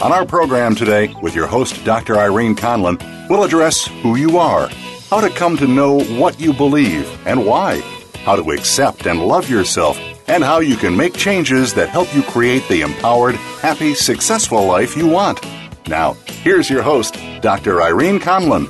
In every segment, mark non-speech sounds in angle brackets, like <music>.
On our program today, with your host, Dr. Irene Conlon, we'll address who you are, how to come to know what you believe and why, how to accept and love yourself, and how you can make changes that help you create the empowered, happy, successful life you want. Now, here's your host, Dr. Irene Conlon.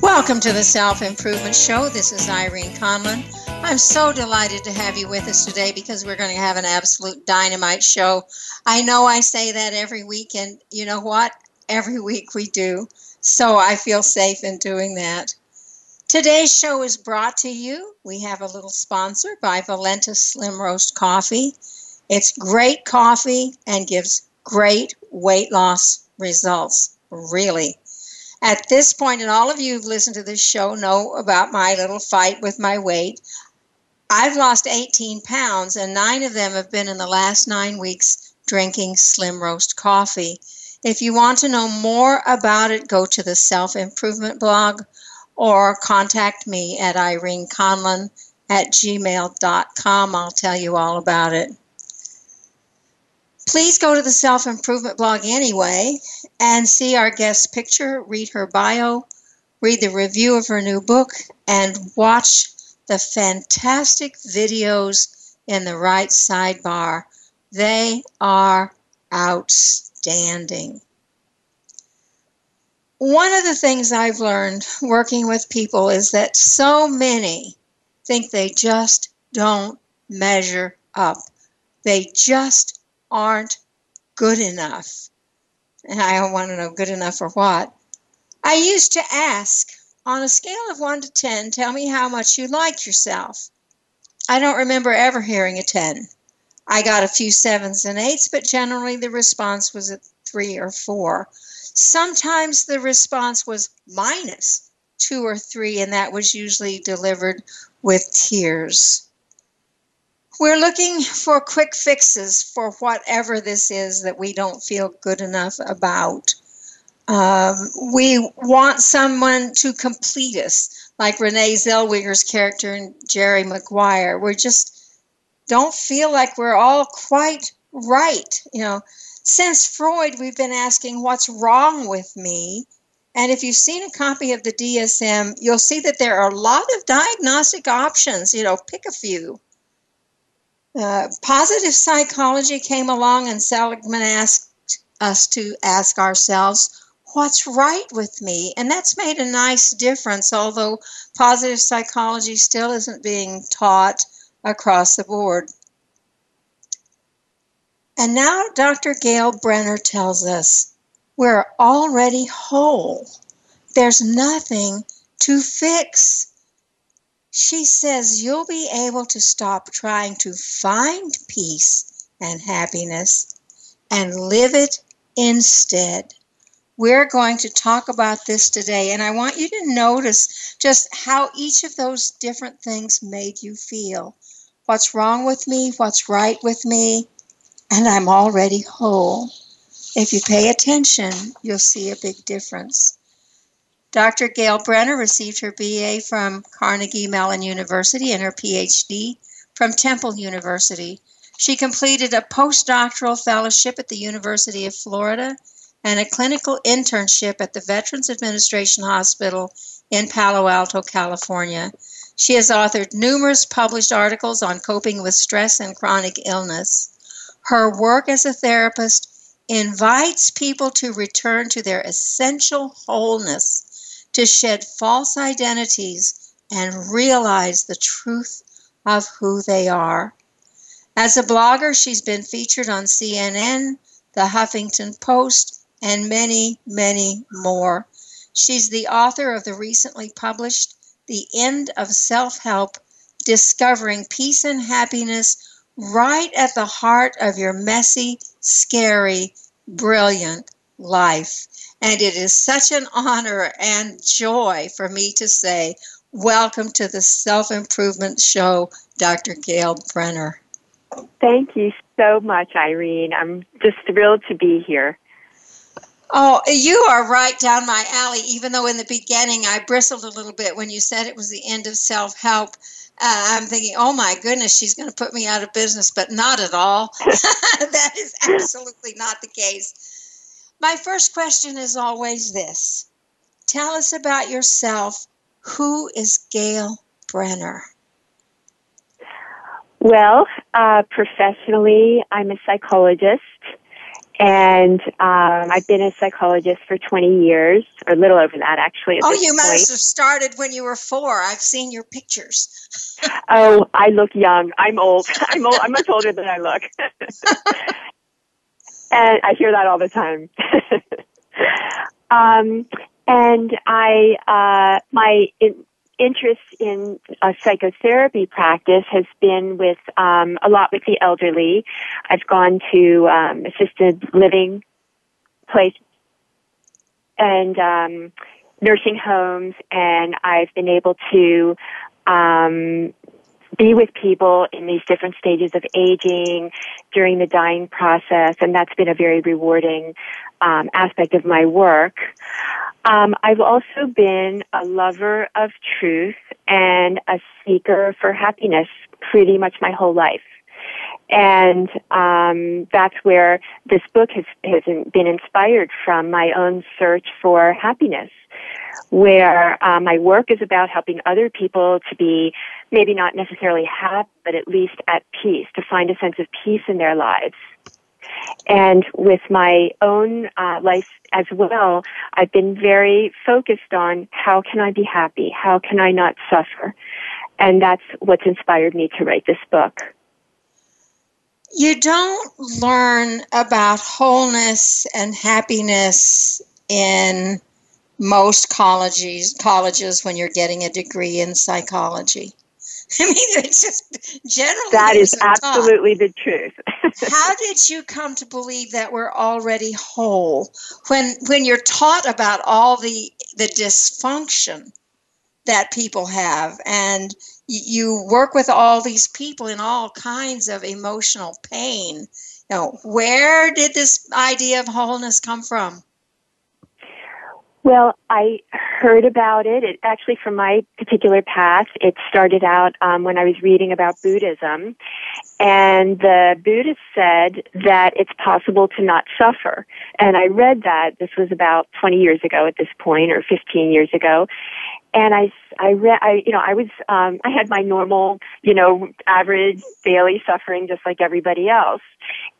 Welcome to the Self Improvement Show. This is Irene Conlon. I'm so delighted to have you with us today because we're going to have an absolute dynamite show. I know I say that every week, and you know what? Every <laughs> week we do. So I feel safe in doing that. Today's show is brought to you. We have a little sponsor by Valenta Slim Roast Coffee. It's great coffee and gives great weight loss results, really. At this point, and all of you who've listened to this show know about my little fight with my weight. I've lost 18 pounds, and nine of them have been in the last nine weeks drinking Slim Roast coffee. If you want to know more about it, go to the Self Improvement blog or contact me at ireneconlon at gmail.com. I'll tell you all about it. Please go to the Self Improvement blog anyway and see our guest's picture, read her bio, read the review of her new book, and watch the fantastic videos in the right sidebar. They are outstanding. One of the things I've learned working with people is that so many think they just don't measure up. They just aren't good enough. And I don't want to know good enough for what. I used to ask on a scale of 1 to 10, tell me how much you like yourself. I don't remember ever hearing a 10. I got a few sevens and eights, but generally the response was a 3 or 4. Sometimes the response was minus 2 or 3, and that was usually delivered with tears. We're looking for quick fixes for whatever this is that we don't feel good enough about. Um, we want someone to complete us, like Renee Zellweger's character in Jerry Maguire. We just don't feel like we're all quite right. You know, since Freud, we've been asking, what's wrong with me? And if you've seen a copy of the DSM, you'll see that there are a lot of diagnostic options. You know, pick a few. Uh, positive psychology came along, and Seligman asked us to ask ourselves, what's right with me. And that's made a nice difference, although positive psychology still isn't being taught across the board. And now Dr. Gail Brenner tells us we're already whole. There's nothing to fix. She says you'll be able to stop trying to find peace and happiness and live it instead. We're going to talk about this today, and I want you to notice just how each of those different things made you feel. What's wrong with me? What's right with me? And I'm already whole. If you pay attention, you'll see a big difference. Dr. Gail Brenner received her BA from Carnegie Mellon University and her PhD from Temple University. She completed a postdoctoral fellowship at the University of Florida and a clinical internship at the Veterans Administration Hospital in Palo Alto, California. She has authored numerous published articles on coping with stress and chronic illness. Her work as a therapist invites people to return to their essential wholeness, to shed false identities and realize the truth of who they are. As a blogger, she's been featured on CNN, The Huffington Post, and many, many more. She's the author of the recently published The End of Self Help Discovering Peace and Happiness right at the heart of your messy, scary, brilliant life. And it is such an honor and joy for me to say, Welcome to the Self Improvement Show, Dr. Gail Brenner. Thank you so much, Irene. I'm just thrilled to be here. Oh, you are right down my alley, even though in the beginning I bristled a little bit when you said it was the end of self help. Uh, I'm thinking, oh my goodness, she's going to put me out of business, but not at all. <laughs> that is absolutely not the case. My first question is always this Tell us about yourself. Who is Gail Brenner? Well, uh, professionally, I'm a psychologist. And um, I've been a psychologist for 20 years, or a little over that, actually. oh, you point. must have started when you were four. I've seen your pictures. oh, I look young. I'm old. <laughs> I'm old. I'm much older than I look. <laughs> and I hear that all the time. <laughs> um, and I, uh, my in, interest in a psychotherapy practice has been with um, a lot with the elderly. I've gone to um, assisted living places and um, nursing homes, and I've been able to um, be with people in these different stages of aging during the dying process, and that's been a very rewarding um, aspect of my work. Um, I've also been a lover of truth and a seeker for happiness pretty much my whole life. And um, that's where this book has, has been inspired from my own search for happiness, where uh, my work is about helping other people to be maybe not necessarily happy, but at least at peace, to find a sense of peace in their lives. And with my own uh, life as well, I've been very focused on how can I be happy? How can I not suffer? And that's what's inspired me to write this book. You don't learn about wholeness and happiness in most colleges colleges when you're getting a degree in psychology. <laughs> I mean, it's just generally that is absolutely the truth. <laughs> How did you come to believe that we're already whole when when you're taught about all the the dysfunction that people have and you work with all these people in all kinds of emotional pain? You know, where did this idea of wholeness come from? Well, I heard about it. It actually, from my particular path, it started out um, when I was reading about Buddhism, and the Buddhist said that it's possible to not suffer. And I read that. This was about 20 years ago at this point, or 15 years ago, and I, I read, I, you know, I was, um, I had my normal, you know, average daily suffering just like everybody else.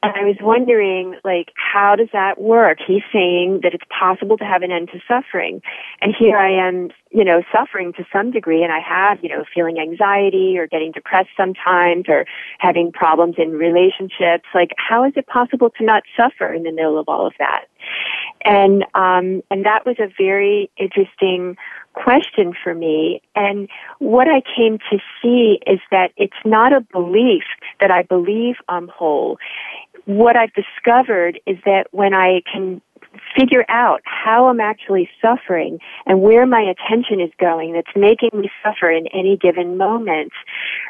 And I was wondering, like, how does that work? He's saying that it's possible to have an end to suffering. And here I am, you know, suffering to some degree and I have, you know, feeling anxiety or getting depressed sometimes or having problems in relationships. Like, how is it possible to not suffer in the middle of all of that? And, um, and that was a very interesting question for me. And what I came to see is that it's not a belief that I believe I'm whole. What I've discovered is that when I can figure out how I'm actually suffering and where my attention is going that's making me suffer in any given moment,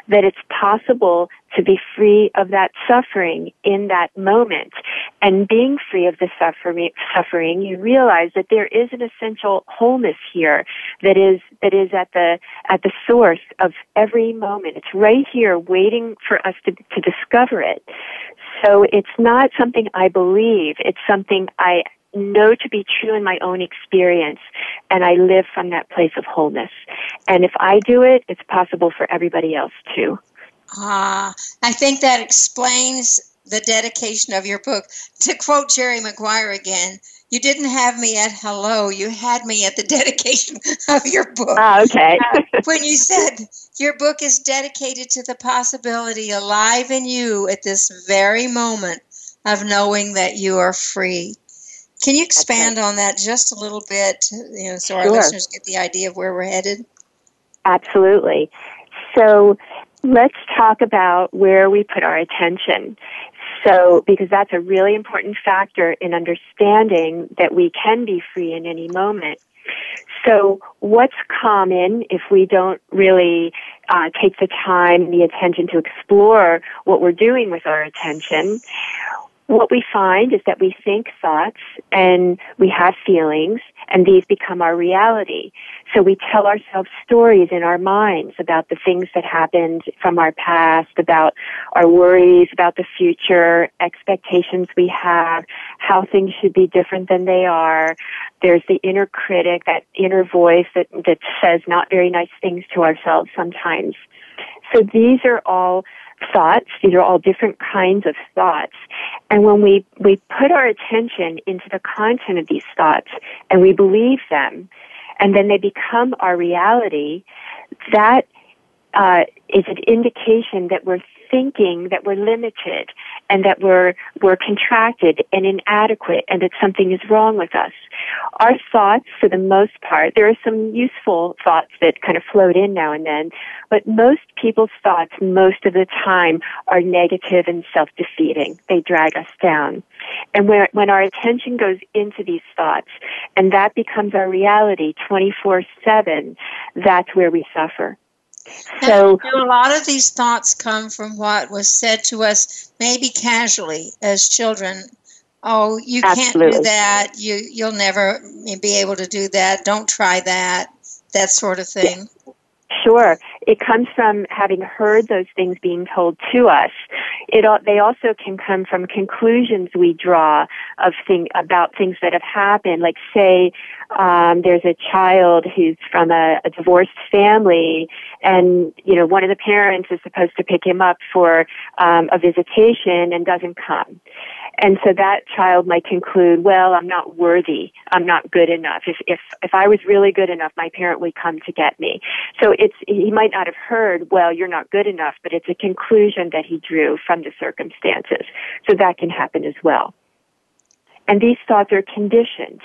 that it's possible to be free of that suffering in that moment. And being free of the suffering, suffering, you realize that there is an essential wholeness here that is, that is at the, at the source of every moment. It's right here waiting for us to, to discover it. So it's not something I believe. It's something I know to be true in my own experience and I live from that place of wholeness. And if I do it, it's possible for everybody else too. Ah, uh, I think that explains the dedication of your book. To quote Jerry Maguire again, You didn't have me at hello. You had me at the <laughs> dedication of your book. Oh, okay. <laughs> when you said your book is dedicated to the possibility alive in you at this very moment of knowing that you are free. Can you expand on that just a little bit, you know, so our listeners get the idea of where we're headed? Absolutely. So let's talk about where we put our attention. So, because that's a really important factor in understanding that we can be free in any moment. So, what's common if we don't really uh, take the time and the attention to explore what we're doing with our attention? What we find is that we think thoughts and we have feelings and these become our reality. So we tell ourselves stories in our minds about the things that happened from our past, about our worries, about the future, expectations we have, how things should be different than they are. There's the inner critic, that inner voice that, that says not very nice things to ourselves sometimes. So these are all thoughts. These are all different kinds of thoughts. And when we, we put our attention into the content of these thoughts and we believe them, and then they become our reality, that uh, is an indication that we're thinking that we're limited and that we're we're contracted and inadequate and that something is wrong with us. Our thoughts, for the most part, there are some useful thoughts that kind of float in now and then, but most people's thoughts most of the time are negative and self-defeating. They drag us down. And when, when our attention goes into these thoughts and that becomes our reality 24-7, that's where we suffer. So a lot of these thoughts come from what was said to us, maybe casually as children. Oh, you absolutely. can't do that. You you'll never be able to do that. Don't try that. That sort of thing. Sure. It comes from having heard those things being told to us. It, they also can come from conclusions we draw of thing, about things that have happened. Like say, um, there's a child who's from a, a divorced family and, you know, one of the parents is supposed to pick him up for, um, a visitation and doesn't come. And so that child might conclude, well, I'm not worthy. I'm not good enough. If, if, if I was really good enough, my parent would come to get me. So it's, he might not have heard, well, you're not good enough, but it's a conclusion that he drew from the circumstances. So that can happen as well. And these thoughts are conditioned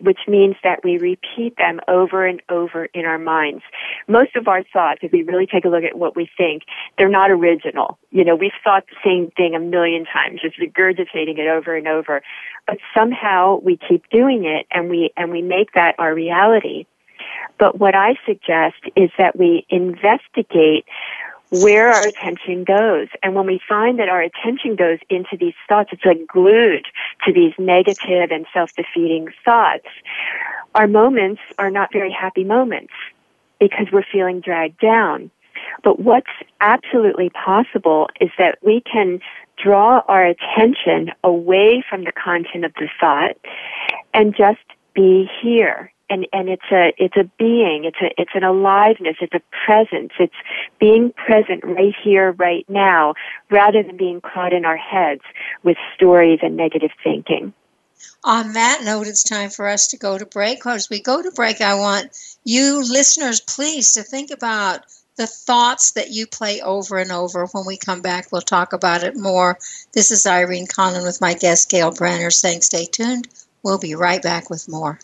which means that we repeat them over and over in our minds. Most of our thoughts, if we really take a look at what we think, they're not original. You know, we've thought the same thing a million times, just regurgitating it over and over. But somehow we keep doing it and we, and we make that our reality. But what I suggest is that we investigate where our attention goes. And when we find that our attention goes into these thoughts, it's like glued to these negative and self-defeating thoughts. Our moments are not very happy moments because we're feeling dragged down. But what's absolutely possible is that we can draw our attention away from the content of the thought and just be here and and it's a it's a being it's a it's an aliveness it's a presence it's being present right here right now rather than being caught in our heads with stories and negative thinking. On that note it's time for us to go to break. As we go to break i want you listeners please to think about the thoughts that you play over and over. When we come back we'll talk about it more. This is irene conlon with my guest gail brenner saying stay tuned. We'll be right back with more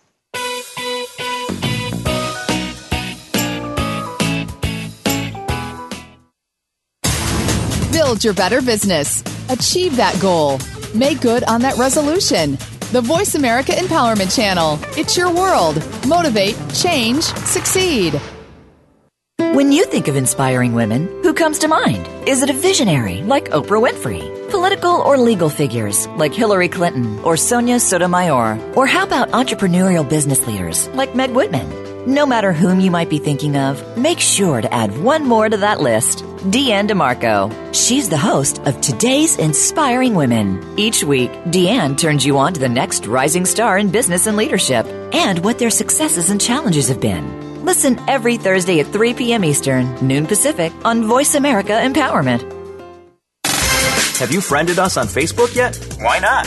Build your better business. Achieve that goal. Make good on that resolution. The Voice America Empowerment Channel. It's your world. Motivate, change, succeed. When you think of inspiring women, who comes to mind? Is it a visionary like Oprah Winfrey? Political or legal figures like Hillary Clinton or Sonia Sotomayor? Or how about entrepreneurial business leaders like Meg Whitman? No matter whom you might be thinking of, make sure to add one more to that list Deanne DeMarco. She's the host of Today's Inspiring Women. Each week, Deanne turns you on to the next rising star in business and leadership and what their successes and challenges have been. Listen every Thursday at 3 p.m. Eastern, noon Pacific on Voice America Empowerment. Have you friended us on Facebook yet? Why not?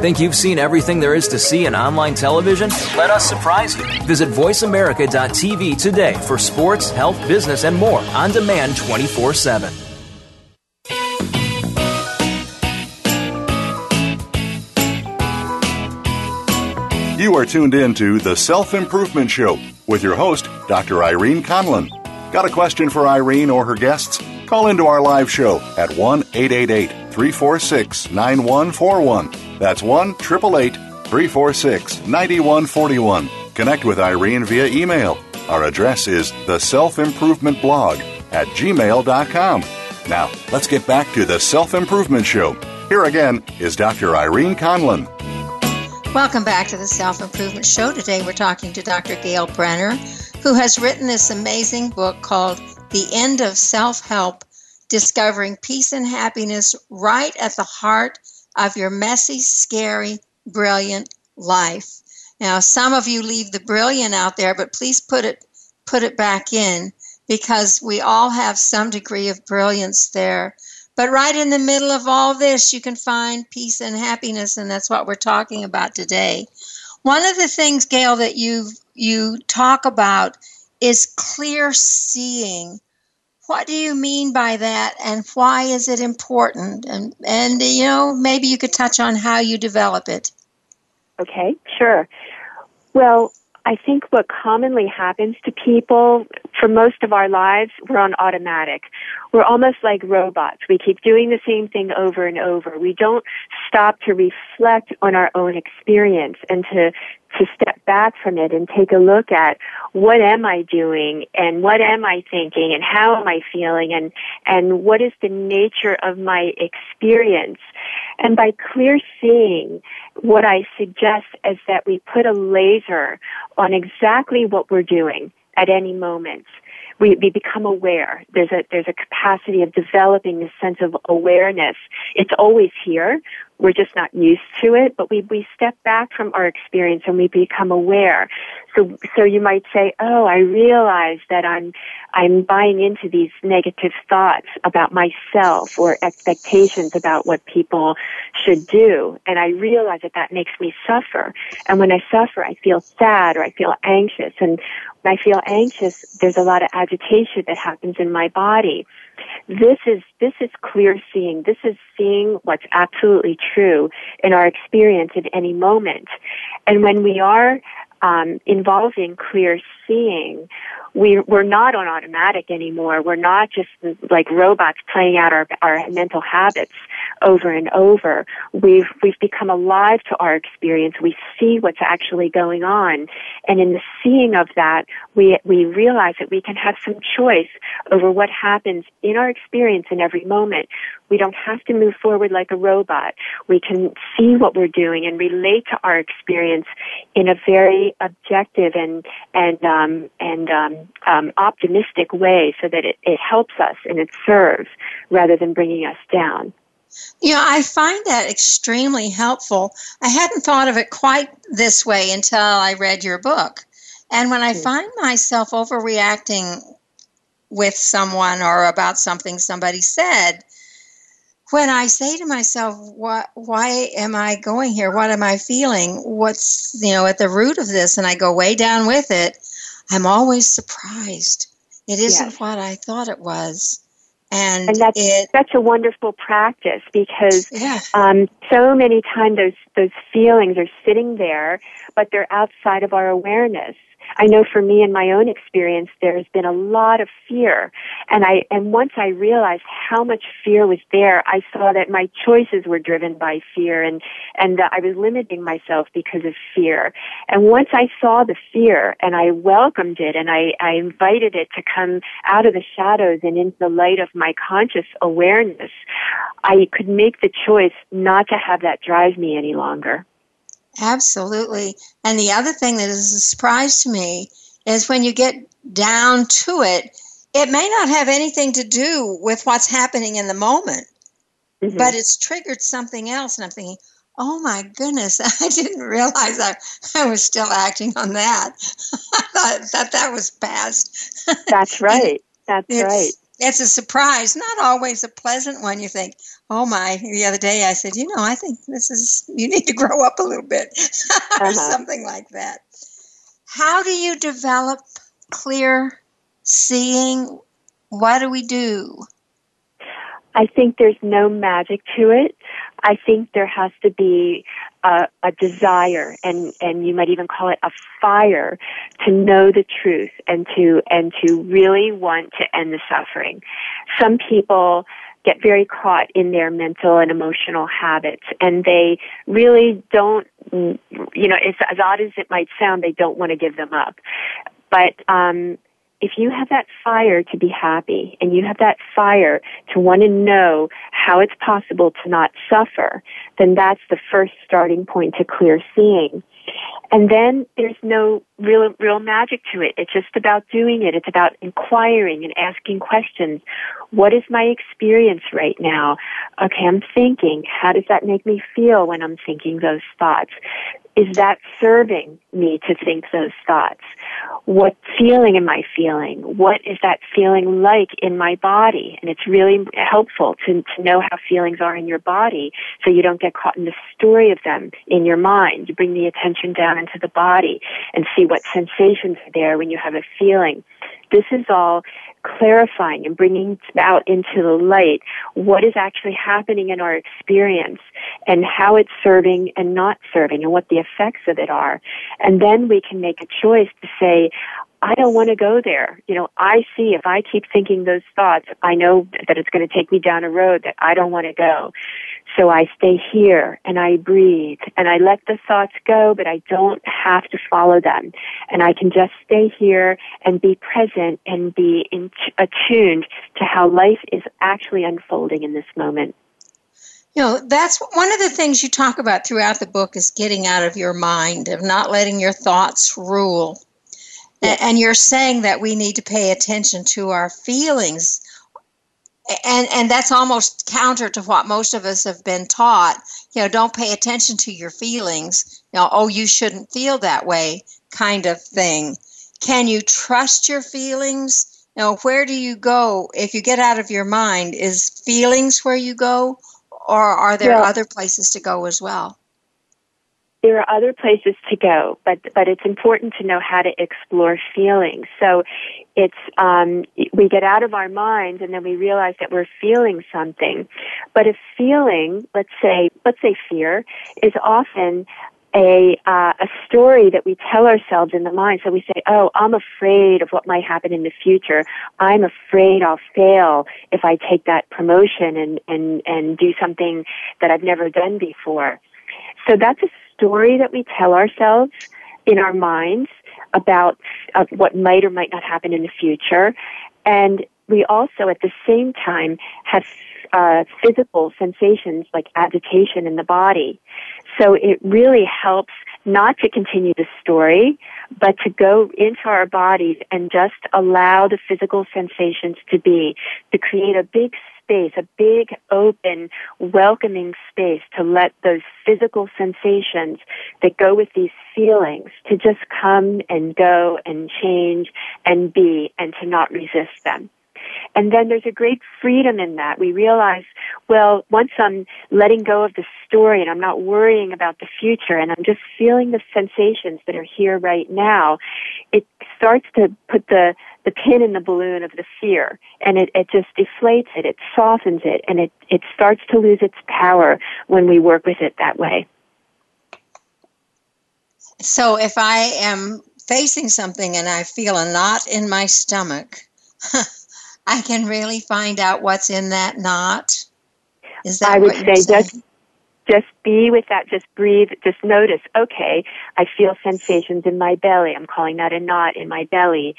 Think you've seen everything there is to see in online television? Let us surprise you. Visit VoiceAmerica.tv today for sports, health, business, and more on demand 24 7. You are tuned in to The Self Improvement Show with your host, Dr. Irene Conlon. Got a question for Irene or her guests? Call into our live show at 1 888 346 9141. That's 1 888 346 9141. Connect with Irene via email. Our address is the self improvement blog at gmail.com. Now, let's get back to the Self Improvement Show. Here again is Dr. Irene Conlon. Welcome back to the Self Improvement Show. Today we're talking to Dr. Gail Brenner, who has written this amazing book called The End of Self Help Discovering Peace and Happiness Right at the Heart of Your Messy, Scary, Brilliant Life. Now, some of you leave the brilliant out there, but please put it put it back in because we all have some degree of brilliance there. But right in the middle of all this, you can find peace and happiness, and that's what we're talking about today. One of the things, Gail, that you you talk about is clear seeing. What do you mean by that, and why is it important? And and you know, maybe you could touch on how you develop it. Okay, sure. Well, I think what commonly happens to people for most of our lives, we're on automatic. We're almost like robots. We keep doing the same thing over and over. We don't stop to reflect on our own experience and to to step back from it and take a look at what am I doing and what am I thinking and how am I feeling and and what is the nature of my experience. And by clear seeing, what I suggest is that we put a laser on exactly what we're doing at any moment. We, we become aware. There's a, there's a capacity of developing this sense of awareness. It's always here. We're just not used to it, but we, we step back from our experience and we become aware. So, so you might say, oh, I realize that I'm, I'm buying into these negative thoughts about myself or expectations about what people should do. And I realize that that makes me suffer. And when I suffer, I feel sad or I feel anxious. And when I feel anxious, there's a lot of agitation that happens in my body. This is, this is clear seeing. This is seeing what's absolutely true in our experience at any moment. And when we are um, involving clear seeing, we, we're not on automatic anymore. We're not just like robots playing out our, our mental habits over and over. We've, we've become alive to our experience. We see what's actually going on. And in the seeing of that, we, we realize that we can have some choice over what happens in our experience in every moment. We don't have to move forward like a robot. We can see what we're doing and relate to our experience in a very objective and, and, uh, um, and, um, um, optimistic way so that it, it helps us and it serves rather than bringing us down. You know, I find that extremely helpful. I hadn't thought of it quite this way until I read your book. And when I hmm. find myself overreacting with someone or about something somebody said, when I say to myself, what, why am I going here? What am I feeling? What's, you know, at the root of this? And I go way down with it. I'm always surprised. It isn't yes. what I thought it was. And, and that's it, such a wonderful practice because yeah. um, so many times those those feelings are sitting there, but they're outside of our awareness. I know for me in my own experience, there's been a lot of fear. And I, and once I realized how much fear was there, I saw that my choices were driven by fear and, and that I was limiting myself because of fear. And once I saw the fear and I welcomed it and I, I invited it to come out of the shadows and into the light of my conscious awareness, I could make the choice not to have that drive me any longer. Absolutely. And the other thing that is a surprise to me is when you get down to it, it may not have anything to do with what's happening in the moment, mm-hmm. but it's triggered something else. And I'm thinking, oh my goodness, <laughs> I didn't realize I, I was still acting on that. <laughs> I thought that that was past. That's <laughs> right. That's right. It's a surprise, not always a pleasant one. You think, oh my, the other day I said, you know, I think this is, you need to grow up a little bit, <laughs> or uh-huh. something like that. How do you develop clear seeing? What do we do? I think there's no magic to it. I think there has to be a, a, desire, and and you might even call it a fire, to know the truth and to and to really want to end the suffering. Some people get very caught in their mental and emotional habits, and they really don't. You know, it's as odd as it might sound, they don't want to give them up, but. um if you have that fire to be happy and you have that fire to want to know how it's possible to not suffer, then that's the first starting point to clear seeing. And then there's no real, real magic to it. It's just about doing it. It's about inquiring and asking questions. What is my experience right now? Okay, I'm thinking. How does that make me feel when I'm thinking those thoughts? is that serving me to think those thoughts? What feeling am I feeling? What is that feeling like in my body? And it's really helpful to, to know how feelings are in your body so you don't get caught in the story of them in your mind. You bring the attention down into the body and see what sensations are there when you have a feeling. This is all clarifying and bringing out into the light what is actually happening in our experience and how it's serving and not serving and what the effects of it are. And then we can make a choice to say, I don't want to go there. You know, I see if I keep thinking those thoughts, I know that it's going to take me down a road that I don't want to go. So I stay here and I breathe and I let the thoughts go, but I don't have to follow them. And I can just stay here and be present and be in, attuned to how life is actually unfolding in this moment. You know, that's one of the things you talk about throughout the book is getting out of your mind, of not letting your thoughts rule. And you're saying that we need to pay attention to our feelings. And and that's almost counter to what most of us have been taught. You know don't pay attention to your feelings. You know oh you shouldn't feel that way kind of thing. Can you trust your feelings? You know where do you go if you get out of your mind? Is feelings where you go or are there yeah. other places to go as well there are other places to go, but but it's important to know how to explore feelings. So it's um, we get out of our minds and then we realize that we're feeling something. But a feeling, let's say, let's say fear, is often a uh, a story that we tell ourselves in the mind. So we say, "Oh, I'm afraid of what might happen in the future. I'm afraid I'll fail if I take that promotion and and and do something that I've never done before." So that's a story that we tell ourselves in our minds about uh, what might or might not happen in the future. And we also, at the same time, have uh, physical sensations like agitation in the body. So it really helps not to continue the story, but to go into our bodies and just allow the physical sensations to be, to create a big space, a big, open, welcoming space to let those physical sensations that go with these feelings to just come and go and change and be and to not resist them. And then there's a great freedom in that. We realize, well, once I'm letting go of the story and I'm not worrying about the future and I'm just feeling the sensations that are here right now, it starts to put the, the pin in the balloon of the fear and it, it just deflates it, it softens it, and it, it starts to lose its power when we work with it that way. So if I am facing something and I feel a knot in my stomach, <laughs> I can really find out what's in that knot. Is that I would say just just be with that. Just breathe. Just notice. Okay, I feel sensations in my belly. I'm calling that a knot in my belly.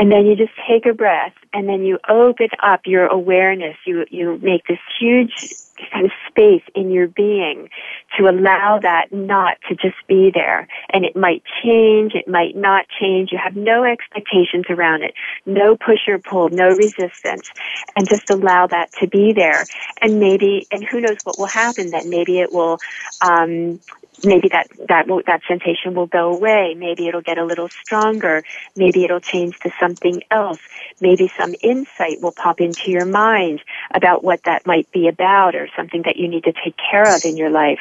And then you just take a breath and then you open up your awareness. You, you make this huge kind of space in your being to allow that knot to just be there. And it might change, it might not change. You have no expectations around it, no push or pull, no resistance, and just allow that to be there. And maybe, and who knows what will happen then? Maybe it will, um, maybe that that will, that sensation will go away. Maybe it'll get a little stronger. Maybe it'll change to something else. Maybe some insight will pop into your mind about what that might be about or something that you need to take care of in your life.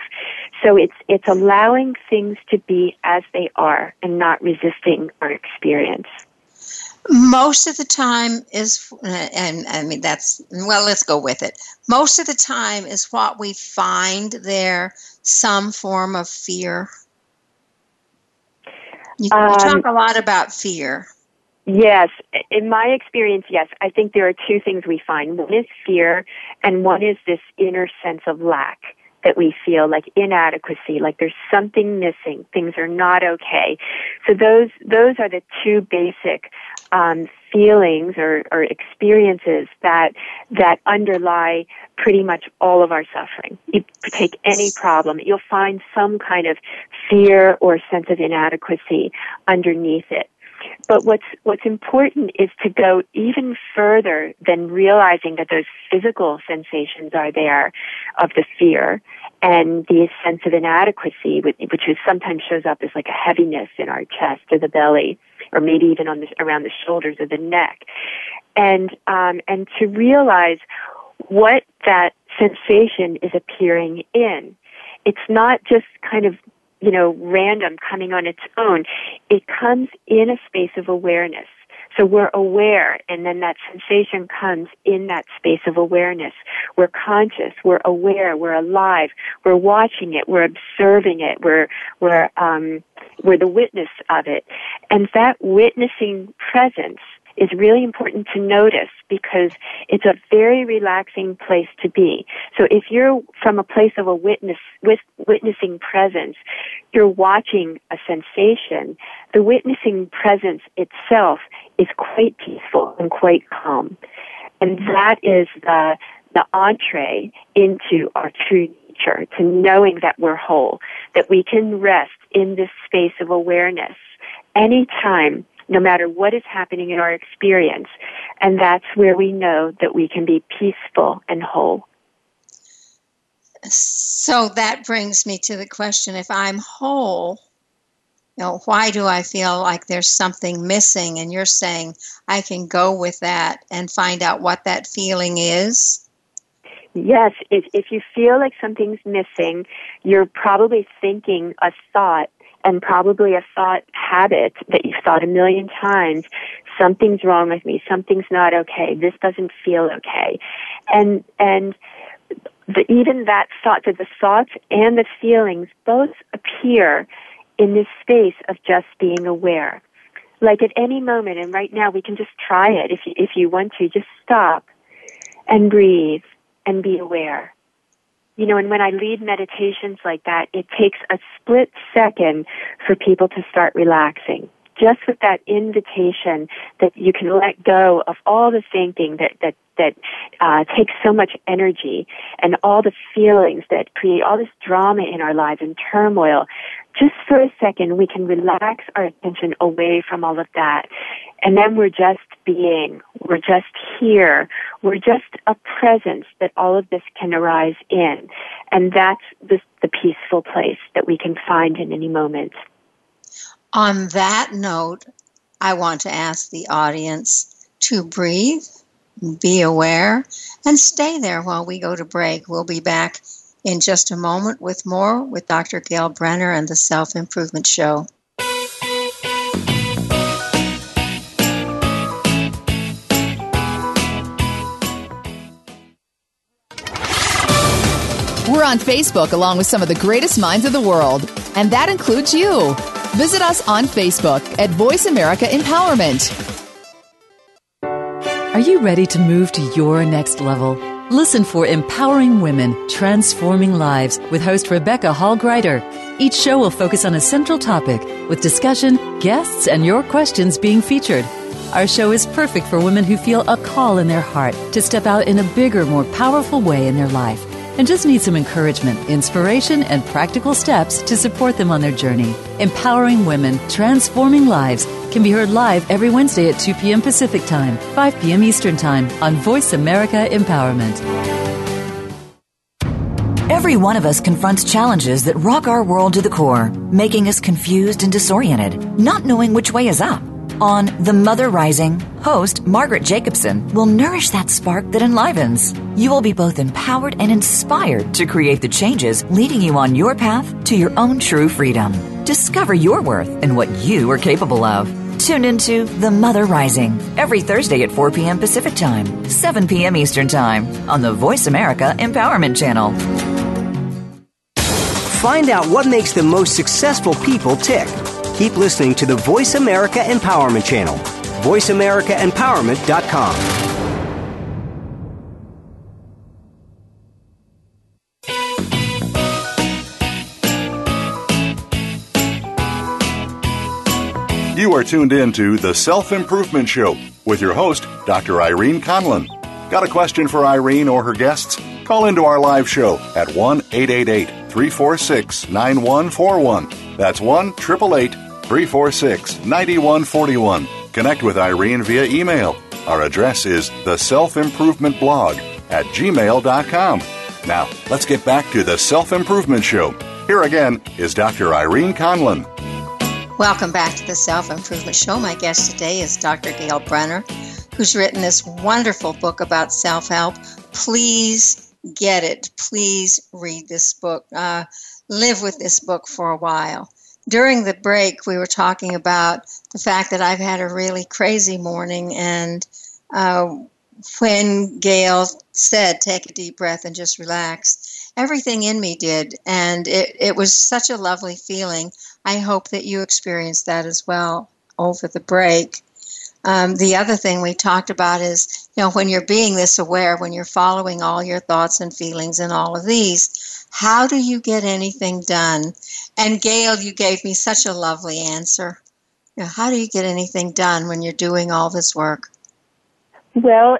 So it's it's allowing things to be as they are and not resisting our experience most of the time is and i mean that's well let's go with it. Most of the time is what we find there some form of fear. You, um, you talk a lot about fear. Yes. In my experience yes. I think there are two things we find. One is fear and one is this inner sense of lack that we feel like inadequacy, like there's something missing, things are not okay. So those those are the two basic um, feelings or, or experiences that that underlie pretty much all of our suffering. You take any problem, you'll find some kind of fear or sense of inadequacy underneath it. But what's what's important is to go even further than realizing that those physical sensations are there of the fear and the sense of inadequacy, which sometimes shows up as like a heaviness in our chest or the belly, or maybe even on the, around the shoulders or the neck, and um, and to realize what that sensation is appearing in. It's not just kind of you know, random coming on its own. It comes in a space of awareness. So we're aware, and then that sensation comes in that space of awareness. We're conscious, we're aware, we're alive, we're watching it, we're observing it, we're, we're, um, we're the witness of it. And that witnessing presence is really important to notice because it's a very relaxing place to be. So if you're from a place of a witness, with witnessing presence, you're watching a sensation, the witnessing presence itself is quite peaceful and quite calm. And that is the, the entree into our true nature, to knowing that we're whole, that we can rest in this space of awareness anytime no matter what is happening in our experience. And that's where we know that we can be peaceful and whole. So that brings me to the question if I'm whole, you know, why do I feel like there's something missing? And you're saying I can go with that and find out what that feeling is? Yes, if, if you feel like something's missing, you're probably thinking a thought and probably a thought habit that you've thought a million times something's wrong with me something's not okay this doesn't feel okay. And and the, even that thought that the thoughts and the feelings both appear in this space of just being aware. Like at any moment and right now we can just try it if you, if you want to just stop and breathe and be aware you know, and when I lead meditations like that, it takes a split second for people to start relaxing. Just with that invitation that you can let go of all the thinking that, that, that uh, takes so much energy and all the feelings that create all this drama in our lives and turmoil just for a second, we can relax our attention away from all of that. And then we're just being. We're just here. We're just a presence that all of this can arise in. And that's the, the peaceful place that we can find in any moment. On that note, I want to ask the audience to breathe, be aware, and stay there while we go to break. We'll be back in just a moment with more with Dr. Gail Brenner and the Self Improvement Show. We're on Facebook along with some of the greatest minds of the world, and that includes you. Visit us on Facebook at Voice America Empowerment. Are you ready to move to your next level? Listen for Empowering Women, Transforming Lives with host Rebecca Hall Gruyter. Each show will focus on a central topic with discussion, guests, and your questions being featured. Our show is perfect for women who feel a call in their heart to step out in a bigger, more powerful way in their life and just need some encouragement, inspiration, and practical steps to support them on their journey. Empowering Women, Transforming Lives can be heard live every Wednesday at 2 p.m. Pacific Time, 5 p.m. Eastern Time on Voice America Empowerment. Every one of us confronts challenges that rock our world to the core, making us confused and disoriented, not knowing which way is up. On The Mother Rising, host Margaret Jacobson will nourish that spark that enlivens. You will be both empowered and inspired to create the changes leading you on your path to your own true freedom. Discover your worth and what you are capable of. Tune into The Mother Rising every Thursday at 4 p.m. Pacific Time, 7 p.m. Eastern Time on the Voice America Empowerment Channel. Find out what makes the most successful people tick keep listening to the Voice America Empowerment Channel. VoiceAmericaEmpowerment.com. You are tuned in to The Self Improvement Show with your host, Dr. Irene Conlon. Got a question for Irene or her guests? Call into our live show at 1 888 346 9141. That's 1 888 346 9141. Connect with Irene via email. Our address is the self improvement blog at gmail.com. Now, let's get back to the Self Improvement Show. Here again is Dr. Irene Conlon. Welcome back to the Self Improvement Show. My guest today is Dr. Gail Brenner, who's written this wonderful book about self help. Please get it. Please read this book. Uh, live with this book for a while during the break, we were talking about the fact that I've had a really crazy morning, and uh, when Gail said, "Take a deep breath and just relax," everything in me did, and it, it was such a lovely feeling. I hope that you experienced that as well over the break. Um, the other thing we talked about is, you know, when you're being this aware, when you're following all your thoughts and feelings and all of these, how do you get anything done? And Gail, you gave me such a lovely answer. You know, how do you get anything done when you're doing all this work? Well,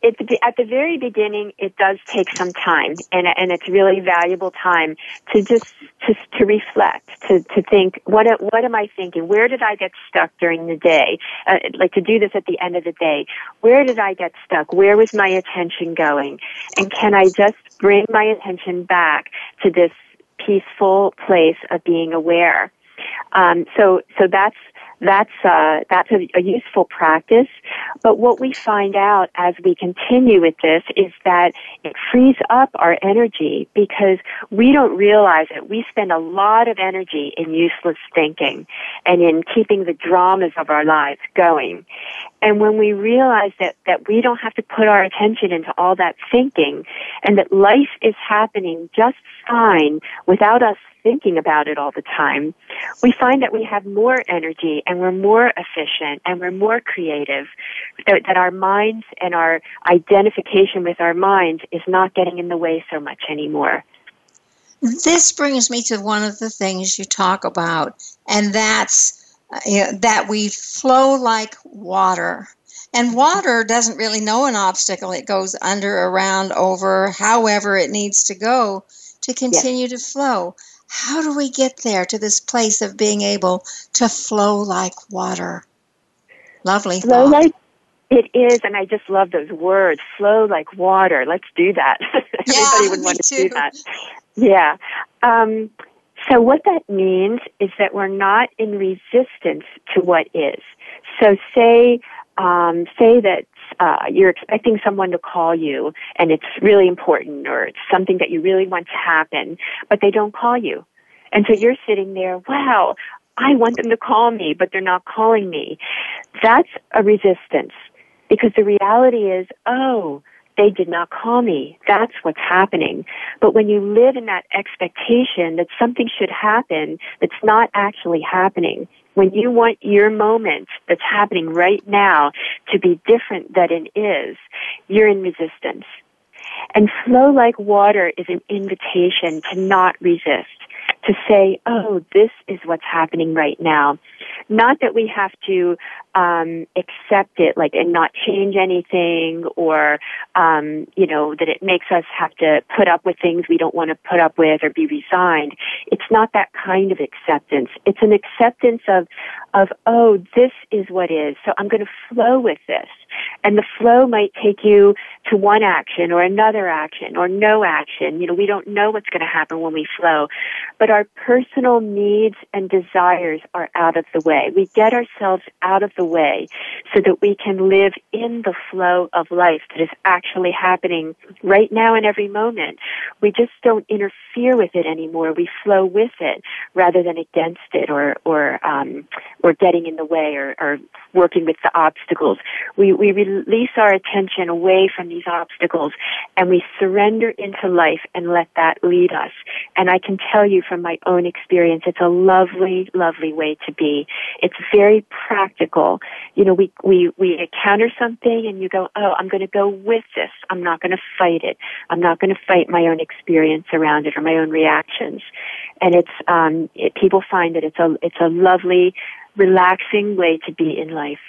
it, at the very beginning, it does take some time, and and it's really valuable time to just to to reflect, to to think what what am I thinking? Where did I get stuck during the day? Uh, like to do this at the end of the day. Where did I get stuck? Where was my attention going? And can I just bring my attention back to this peaceful place of being aware? Um, so so that's that's uh, that's a, a, useful practice. But what we find out as we continue with this is that it frees up our energy because we don't realize it. We spend a lot of energy in useless thinking and in keeping the dramas of our lives going. And when we realize that, that we don't have to put our attention into all that thinking and that life is happening just fine without us thinking about it all the time, we find that we have more energy and we're more efficient and we're more creative, that, that our minds and our identification with our minds is not getting in the way so much anymore. This brings me to one of the things you talk about, and that's uh, that we flow like water. And water doesn't really know an obstacle. It goes under, around, over, however it needs to go to continue yes. to flow how do we get there to this place of being able to flow like water? Lovely flow thought. like it is, and I just love those words. Flow like water. Let's do that. <laughs> Yeah, Everybody would want too. to do that. Yeah. Um, so what that means is that we're not in resistance to what is. So say um, say that uh, you're expecting someone to call you and it's really important or it's something that you really want to happen, but they don't call you. And so you're sitting there, wow, I want them to call me, but they're not calling me. That's a resistance because the reality is, oh, they did not call me. That's what's happening. But when you live in that expectation that something should happen that's not actually happening, when you want your moment that's happening right now to be different than it is, you're in resistance. And flow like water is an invitation to not resist. To say, oh, this is what's happening right now. Not that we have to um, accept it, like, and not change anything, or um, you know, that it makes us have to put up with things we don't want to put up with or be resigned. It's not that kind of acceptance. It's an acceptance of, of, oh, this is what is. So I'm going to flow with this. And the flow might take you to one action or another action or no action. You know, we don't know what's going to happen when we flow, but our personal needs and desires are out of the way. We get ourselves out of the way so that we can live in the flow of life that is actually happening right now in every moment. We just don't interfere with it anymore. We flow with it rather than against it or, or, um, or getting in the way or, or working with the obstacles. We, we release our attention away from these obstacles and we surrender into life and let that lead us. And I can tell you from my own experience, it's a lovely, lovely way to be. It's very practical. You know, we, we, we encounter something and you go, oh, I'm going to go with this. I'm not going to fight it. I'm not going to fight my own experience around it or my own reactions. And it's, um, it, people find that it's a, it's a lovely, relaxing way to be in life.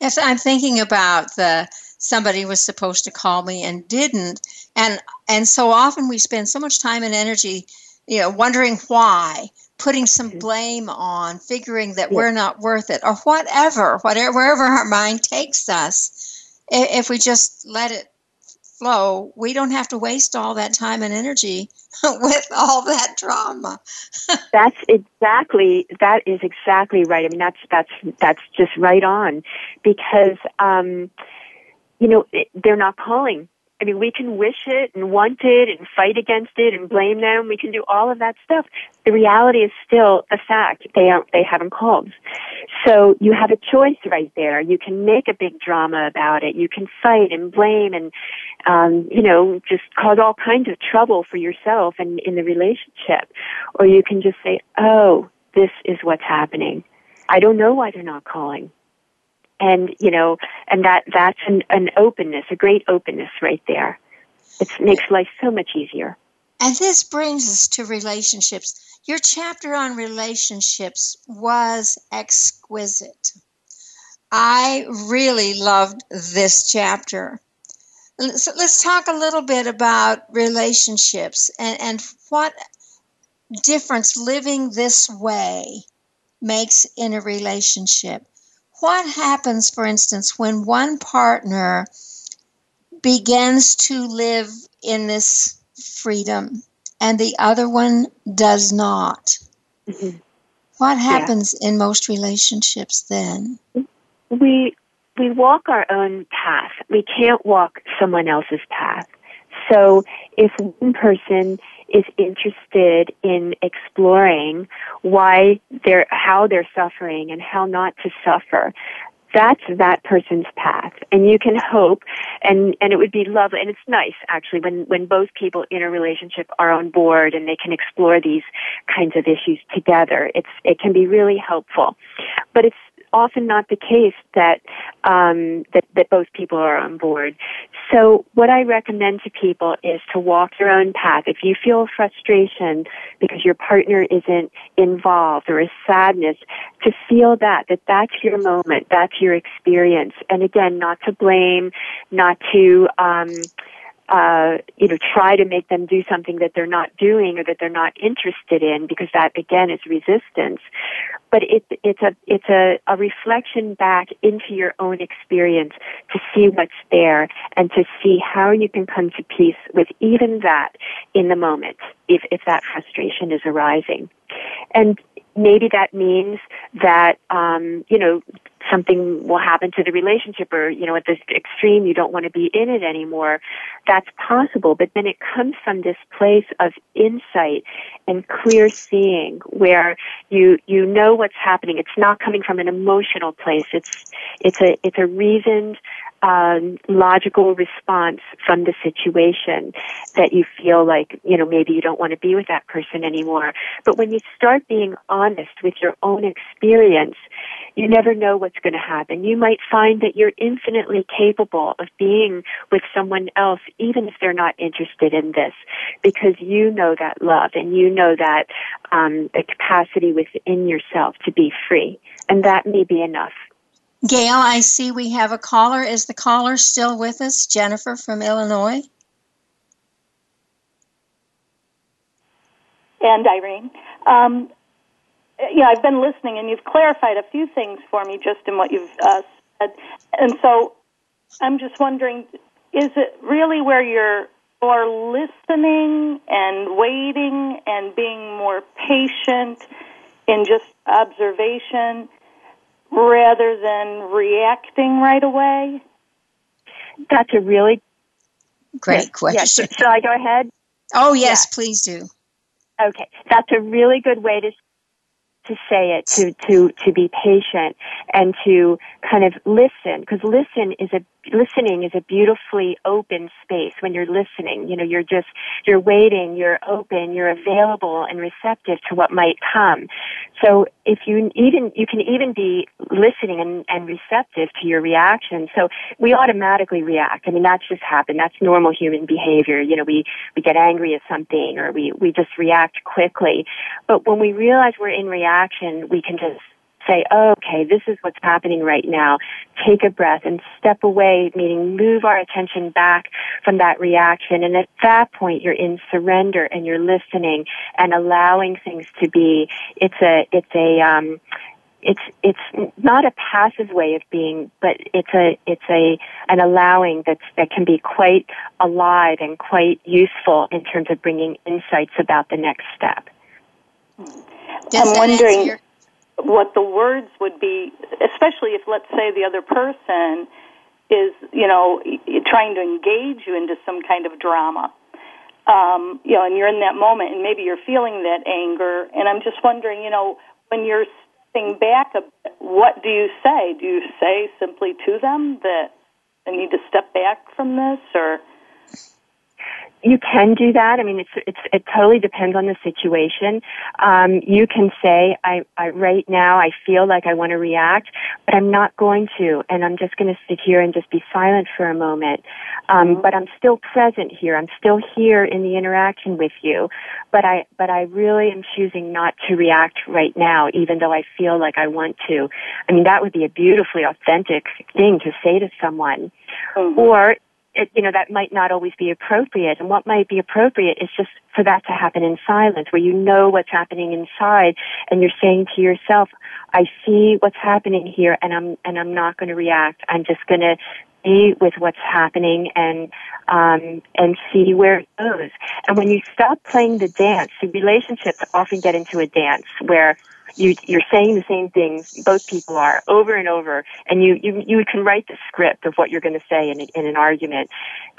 Yes, I'm thinking about the somebody was supposed to call me and didn't, and and so often we spend so much time and energy, you know, wondering why, putting some mm-hmm. blame on, figuring that we're not worth it, or whatever, whatever wherever our mind takes us. If we just let it flow, we don't have to waste all that time and energy <laughs> with all that drama. <laughs> that's exactly that is exactly right. I mean that's that's that's just right on because um you know they're not calling I mean, we can wish it and want it and fight against it and blame them. We can do all of that stuff. The reality is still a fact. They aren't, they haven't called. So you have a choice right there. You can make a big drama about it. You can fight and blame and, um, you know, just cause all kinds of trouble for yourself and in the relationship. Or you can just say, oh, this is what's happening. I don't know why they're not calling and you know and that that's an, an openness a great openness right there. It makes life so much easier. And this brings us to relationships. Your chapter on relationships was exquisite. I really loved this chapter. So let's talk a little bit about relationships and, and what difference living this way makes in a relationship what happens, for instance, when one partner begins to live in this freedom and the other one does not? Mm-hmm. What happens yeah. in most relationships then? We we walk our own path. We can't walk someone else's path. So if one person is interested in exploring why they're, how they're suffering and how not to suffer, that's that person's path. And you can hope and, and it would be lovely and it's nice actually when, when both people in a relationship are on board and they can explore these kinds of issues together. It's, it can be really helpful. But it's often not the case that um, that that both people are on board. So what I recommend to people is to walk your own path. If you feel frustration because your partner isn't involved or a sadness, to feel that that that's your moment, that's your experience, and again, not to blame, not to um, uh, you know, try to make them do something that they're not doing or that they're not interested in, because that again is resistance. But it, it's a it's a, a reflection back into your own experience to see what's there and to see how you can come to peace with even that in the moment, if if that frustration is arising, and maybe that means that um, you know something will happen to the relationship or, you know, at this extreme, you don't want to be in it anymore. That's possible. But then it comes from this place of insight and clear seeing where you, you know what's happening. It's not coming from an emotional place. It's, it's a, it's a reasoned, um, logical response from the situation that you feel like, you know, maybe you don't want to be with that person anymore. But when you start being honest with your own experience, you never know what's going to happen. You might find that you're infinitely capable of being with someone else, even if they're not interested in this, because you know that love and you know that um, the capacity within yourself to be free. And that may be enough. Gail, I see we have a caller. Is the caller still with us? Jennifer from Illinois? And Irene. Um, you know, I've been listening, and you've clarified a few things for me just in what you've uh, said. And so I'm just wondering is it really where you're more listening and waiting and being more patient in just observation rather than reacting right away? That's a really great question. Yes. Shall I go ahead? Oh, yes, please do. Okay, that's a really good way to to say it, to, to, to be patient and to kind of listen, because listen is a, listening is a beautifully open space when you're listening. You know, you're just, you're waiting, you're open, you're available and receptive to what might come. So if you even, you can even be listening and, and receptive to your reaction. So we automatically react. I mean, that's just happened. That's normal human behavior. You know, we, we get angry at something or we, we just react quickly. But when we realize we're in reaction, we can just say, oh, okay, this is what's happening right now. Take a breath and step away, meaning move our attention back from that reaction. And at that point, you're in surrender and you're listening and allowing things to be. It's a, it's a, um, it's it's not a passive way of being, but it's a it's a an allowing that that can be quite alive and quite useful in terms of bringing insights about the next step. I'm wondering what the words would be, especially if, let's say, the other person is, you know, trying to engage you into some kind of drama. Um, you know, and you're in that moment, and maybe you're feeling that anger. And I'm just wondering, you know, when you're stepping back a bit, what do you say? Do you say simply to them that I need to step back from this, or you can do that. I mean, it's, it's, it totally depends on the situation. Um, you can say, I, I, right now I feel like I want to react, but I'm not going to, and I'm just going to sit here and just be silent for a moment. Um, but I'm still present here. I'm still here in the interaction with you, but I, but I really am choosing not to react right now, even though I feel like I want to. I mean, that would be a beautifully authentic thing to say to someone. Mm-hmm. Or it, you know, that might not always be appropriate. And what might be appropriate is just for that to happen in silence, where you know what's happening inside, and you're saying to yourself, "I see what's happening here, and I'm and I'm not going to react. I'm just going to be with what's happening and um, and see where it goes." And when you stop playing the dance, the relationships often get into a dance where you you're saying the same things both people are over and over and you you you can write the script of what you're going to say in in an argument.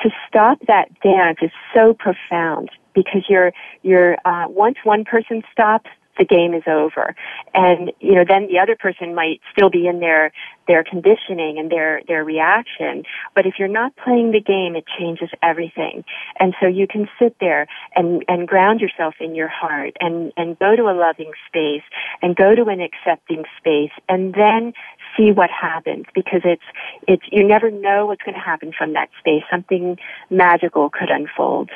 To stop that dance is so profound because you're you're uh once one person stops the game is over. And, you know, then the other person might still be in their, their conditioning and their, their reaction. But if you're not playing the game, it changes everything. And so you can sit there and, and ground yourself in your heart and, and go to a loving space and go to an accepting space and then see what happens because it's, it's, you never know what's going to happen from that space. Something magical could unfold.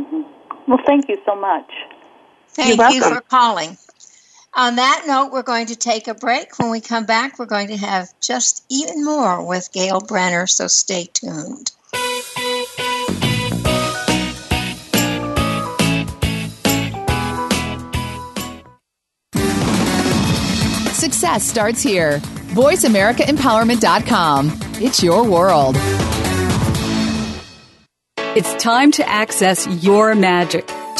Mm-hmm. Well, thank you so much. Thank you for calling. On that note, we're going to take a break. When we come back, we're going to have just even more with Gail Brenner, so stay tuned. Success starts here. VoiceAmericaEmpowerment.com. It's your world. It's time to access your magic.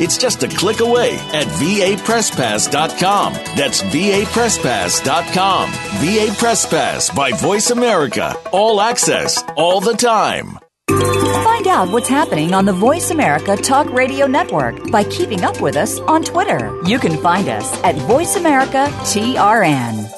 It's just a click away at vapresspass.com. That's vapresspass.com. VA Press Pass by Voice America. All access, all the time. Find out what's happening on the Voice America Talk Radio Network by keeping up with us on Twitter. You can find us at Voice America TRN.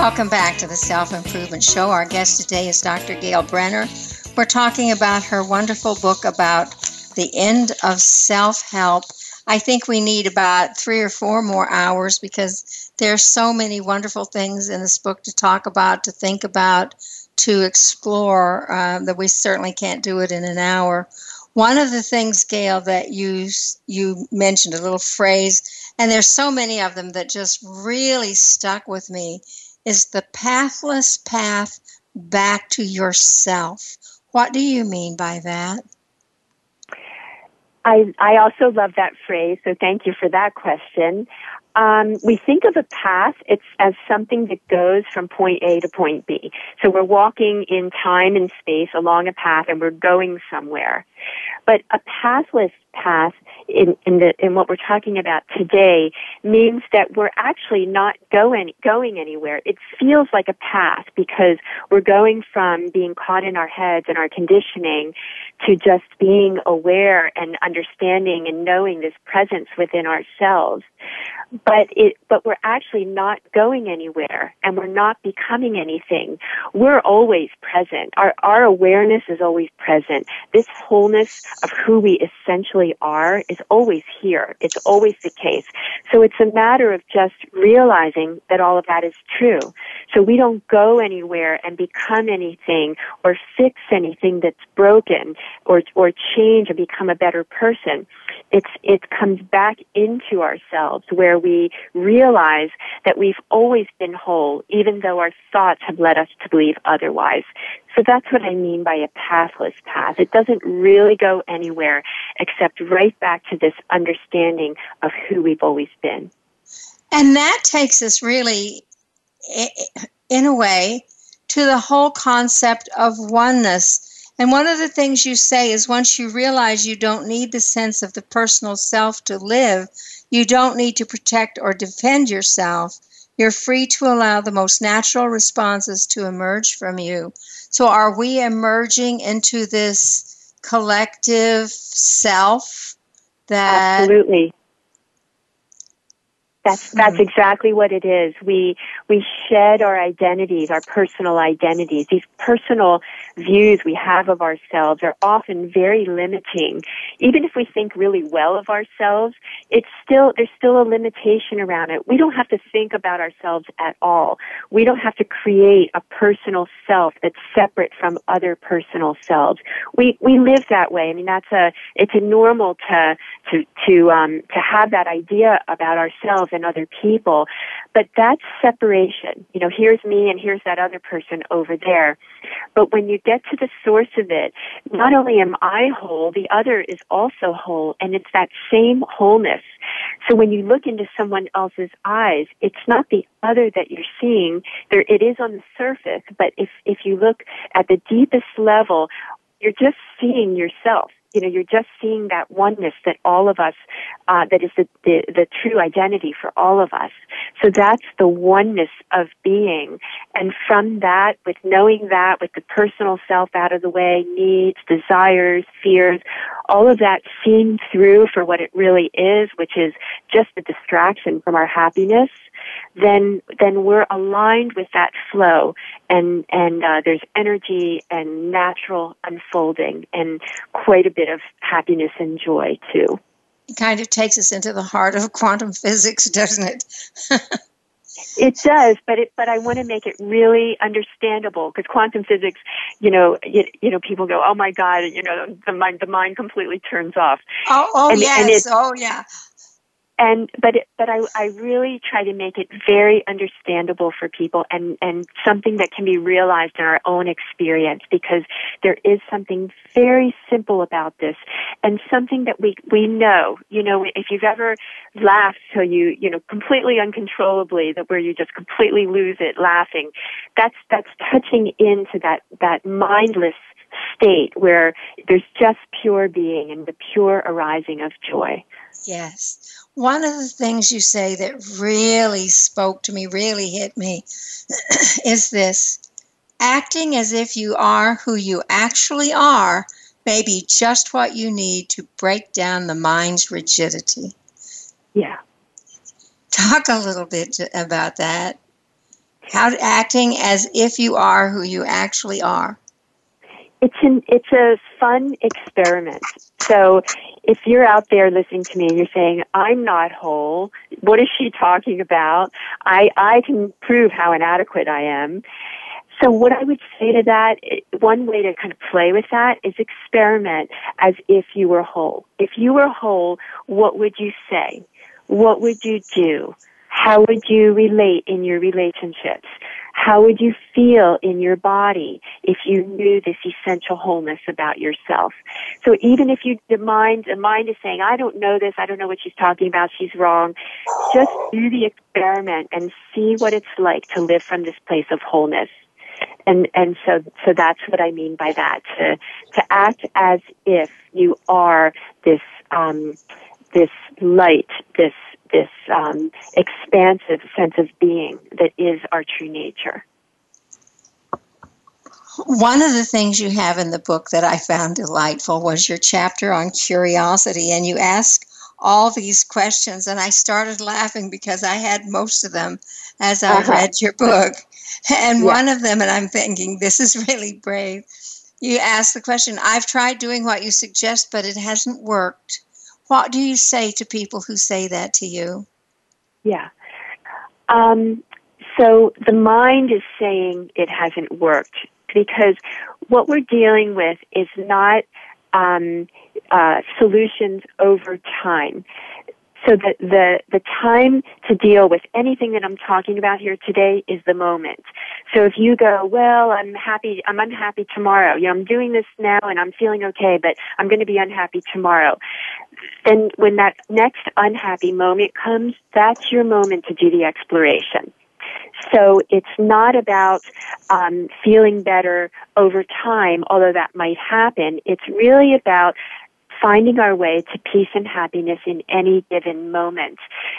Welcome back to the Self Improvement Show. Our guest today is Dr. Gail Brenner. We're talking about her wonderful book about the end of self help. I think we need about three or four more hours because there's so many wonderful things in this book to talk about, to think about, to explore uh, that we certainly can't do it in an hour. One of the things, Gail, that you you mentioned a little phrase, and there's so many of them that just really stuck with me, is the pathless path back to yourself. What do you mean by that? I, I also love that phrase, so thank you for that question. Um, we think of a path it's as something that goes from point A to point B. So we're walking in time and space along a path and we're going somewhere. But a pathless path in, in, the, in what we're talking about today means that we're actually not go any, going anywhere. It feels like a path because we're going from being caught in our heads and our conditioning to just being aware and understanding and knowing this presence within ourselves. But it but we're actually not going anywhere and we're not becoming anything. We're always present. Our our awareness is always present. This wholeness of who we essentially are is always here. It's always the case. So it's a matter of just realizing that all of that is true. So we don't go anywhere and become anything or fix anything that's broken or or change and become a better person it's it comes back into ourselves where we realize that we've always been whole, even though our thoughts have led us to believe otherwise. So that's what I mean by a pathless path. It doesn't really go anywhere except right back to this understanding of who we've always been. And that takes us really, in a way, to the whole concept of oneness and one of the things you say is once you realize you don't need the sense of the personal self to live, you don't need to protect or defend yourself. You're free to allow the most natural responses to emerge from you. So, are we emerging into this collective self that absolutely that's that's mm-hmm. exactly what it is. We we shed our identities, our personal identities. These personal views we have of ourselves are often very limiting. Even if we think really well of ourselves, it's still there's still a limitation around it. We don't have to think about ourselves at all. We don't have to create a personal self that's separate from other personal selves. We we live that way. I mean that's a it's a normal to to to um to have that idea about ourselves and other people. But that's separation. You know, here's me and here's that other person over there. But when you get to the source of it, not only am I whole, the other is also whole, and it's that same wholeness. So when you look into someone else's eyes, it's not the other that you're seeing. There, it is on the surface, but if if you look at the deepest level, you're just seeing yourself you know, you're just seeing that oneness that all of us, uh, that is the, the, the true identity for all of us. So that's the oneness of being. And from that, with knowing that, with the personal self out of the way, needs, desires, fears, all of that seen through for what it really is, which is just a distraction from our happiness, then then we're aligned with that flow, and and uh, there's energy and natural unfolding, and quite a bit of happiness and joy too. It kind of takes us into the heart of quantum physics, doesn't it? <laughs> It does, but it, but I want to make it really understandable because quantum physics, you know, you, you, know, people go, oh my god, you know, the mind the mind completely turns off. Oh, oh and, yes, and oh yeah and but it, but I, I really try to make it very understandable for people and and something that can be realized in our own experience because there is something very simple about this and something that we we know. You know if you've ever laughed till you you know completely uncontrollably that where you just completely lose it laughing that's that's touching into that that mindless state where there's just pure being and the pure arising of joy. Yes one of the things you say that really spoke to me, really hit me, <clears throat> is this acting as if you are who you actually are may be just what you need to break down the mind's rigidity. Yeah. Talk a little bit about that. How acting as if you are who you actually are. It's an it's a fun experiment. So if you're out there listening to me and you're saying, I'm not whole, what is she talking about? I, I can prove how inadequate I am. So what I would say to that, one way to kind of play with that is experiment as if you were whole. If you were whole, what would you say? What would you do? How would you relate in your relationships? How would you feel in your body if you knew this essential wholeness about yourself? So even if you the mind the mind is saying, I don't know this, I don't know what she's talking about, she's wrong, just do the experiment and see what it's like to live from this place of wholeness. And and so so that's what I mean by that. To to act as if you are this um this light, this this um, expansive sense of being that is our true nature. One of the things you have in the book that I found delightful was your chapter on curiosity, and you ask all these questions, and I started laughing because I had most of them as I uh-huh. read your book. And yeah. one of them, and I'm thinking, this is really brave. You ask the question I've tried doing what you suggest, but it hasn't worked. What do you say to people who say that to you? Yeah. Um, so the mind is saying it hasn't worked because what we're dealing with is not um, uh, solutions over time so that the the time to deal with anything that I'm talking about here today is the moment. So if you go, well, I'm happy, I'm unhappy tomorrow. You know, I'm doing this now and I'm feeling okay, but I'm going to be unhappy tomorrow. Then when that next unhappy moment comes, that's your moment to do the exploration. So it's not about um, feeling better over time, although that might happen. It's really about finding our way to peace and happiness in any given moment.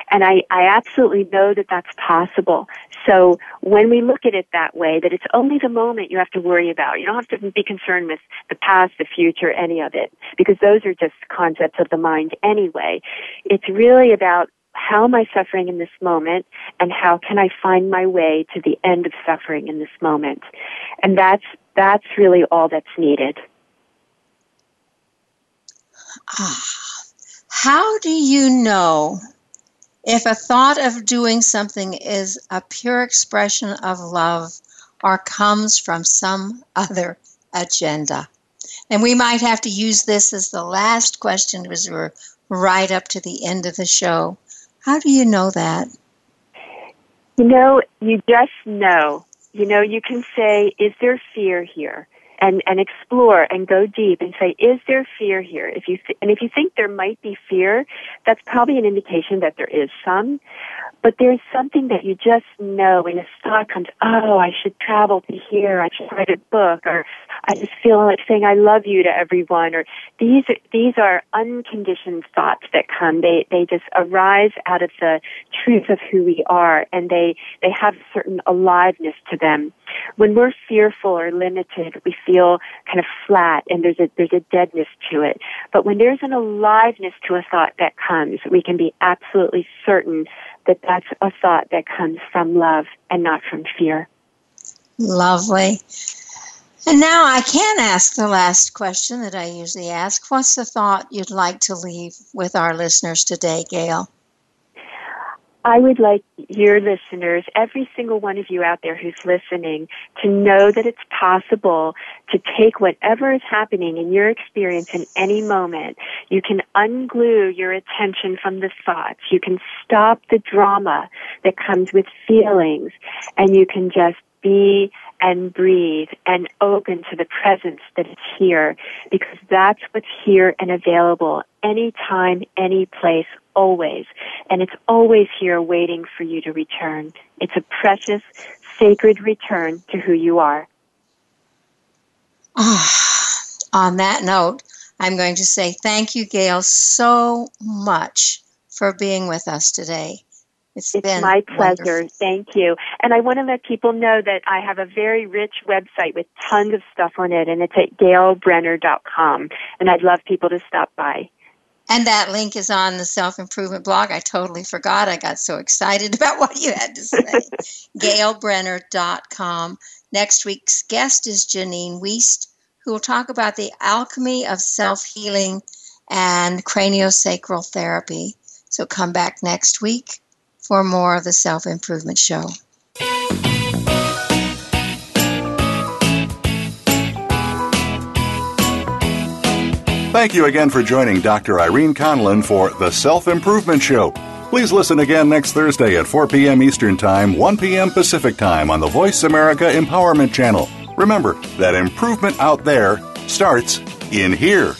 And I, I absolutely know that that's possible. So when we look at it that way, that it's only the moment you have to worry about. You don't have to be concerned with the past, the future, any of it, because those are just concepts of the mind anyway. It's really about how am I suffering in this moment and how can I find my way to the end of suffering in this moment? And that's, that's really all that's needed. Ah, how do you know if a thought of doing something is a pure expression of love or comes from some other agenda? And we might have to use this as the last question because we're right up to the end of the show. How do you know that? You know, you just know. You know, you can say, is there fear here? And, and explore and go deep and say, is there fear here? If you th- and if you think there might be fear, that's probably an indication that there is some. But there's something that you just know when a thought comes, oh, I should travel to here, I should write a book, or I just feel like saying I love you to everyone, or these these are unconditioned thoughts that come. They they just arise out of the truth of who we are, and they they have a certain aliveness to them. When we're fearful or limited, we feel kind of flat, and there's a there's a deadness to it. But when there's an aliveness to a thought that comes, we can be absolutely certain that that's a thought that comes from love and not from fear. Lovely. And now I can ask the last question that I usually ask. What's the thought you'd like to leave with our listeners today, Gail? I would like your listeners, every single one of you out there who's listening, to know that it's possible to take whatever is happening in your experience in any moment. You can unglue your attention from the thoughts. You can stop the drama that comes with feelings and you can just be and breathe and open to the presence that is here because that's what's here and available anytime, any place, always. And it's always here waiting for you to return. It's a precious, sacred return to who you are. Ah, on that note, I'm going to say thank you, Gail, so much for being with us today. It's, it's my pleasure. Wonderful. Thank you. And I want to let people know that I have a very rich website with tons of stuff on it, and it's at gailbrenner.com. And I'd love people to stop by. And that link is on the self improvement blog. I totally forgot. I got so excited <laughs> about what you had to say. <laughs> gailbrenner.com. Next week's guest is Janine Wiest, who will talk about the alchemy of self healing and craniosacral therapy. So come back next week for more of the Self Improvement Show. Thank you again for joining Dr. Irene Conlon for The Self Improvement Show. Please listen again next Thursday at 4 p.m. Eastern Time, 1 p.m. Pacific Time on the Voice America Empowerment Channel. Remember that improvement out there starts in here.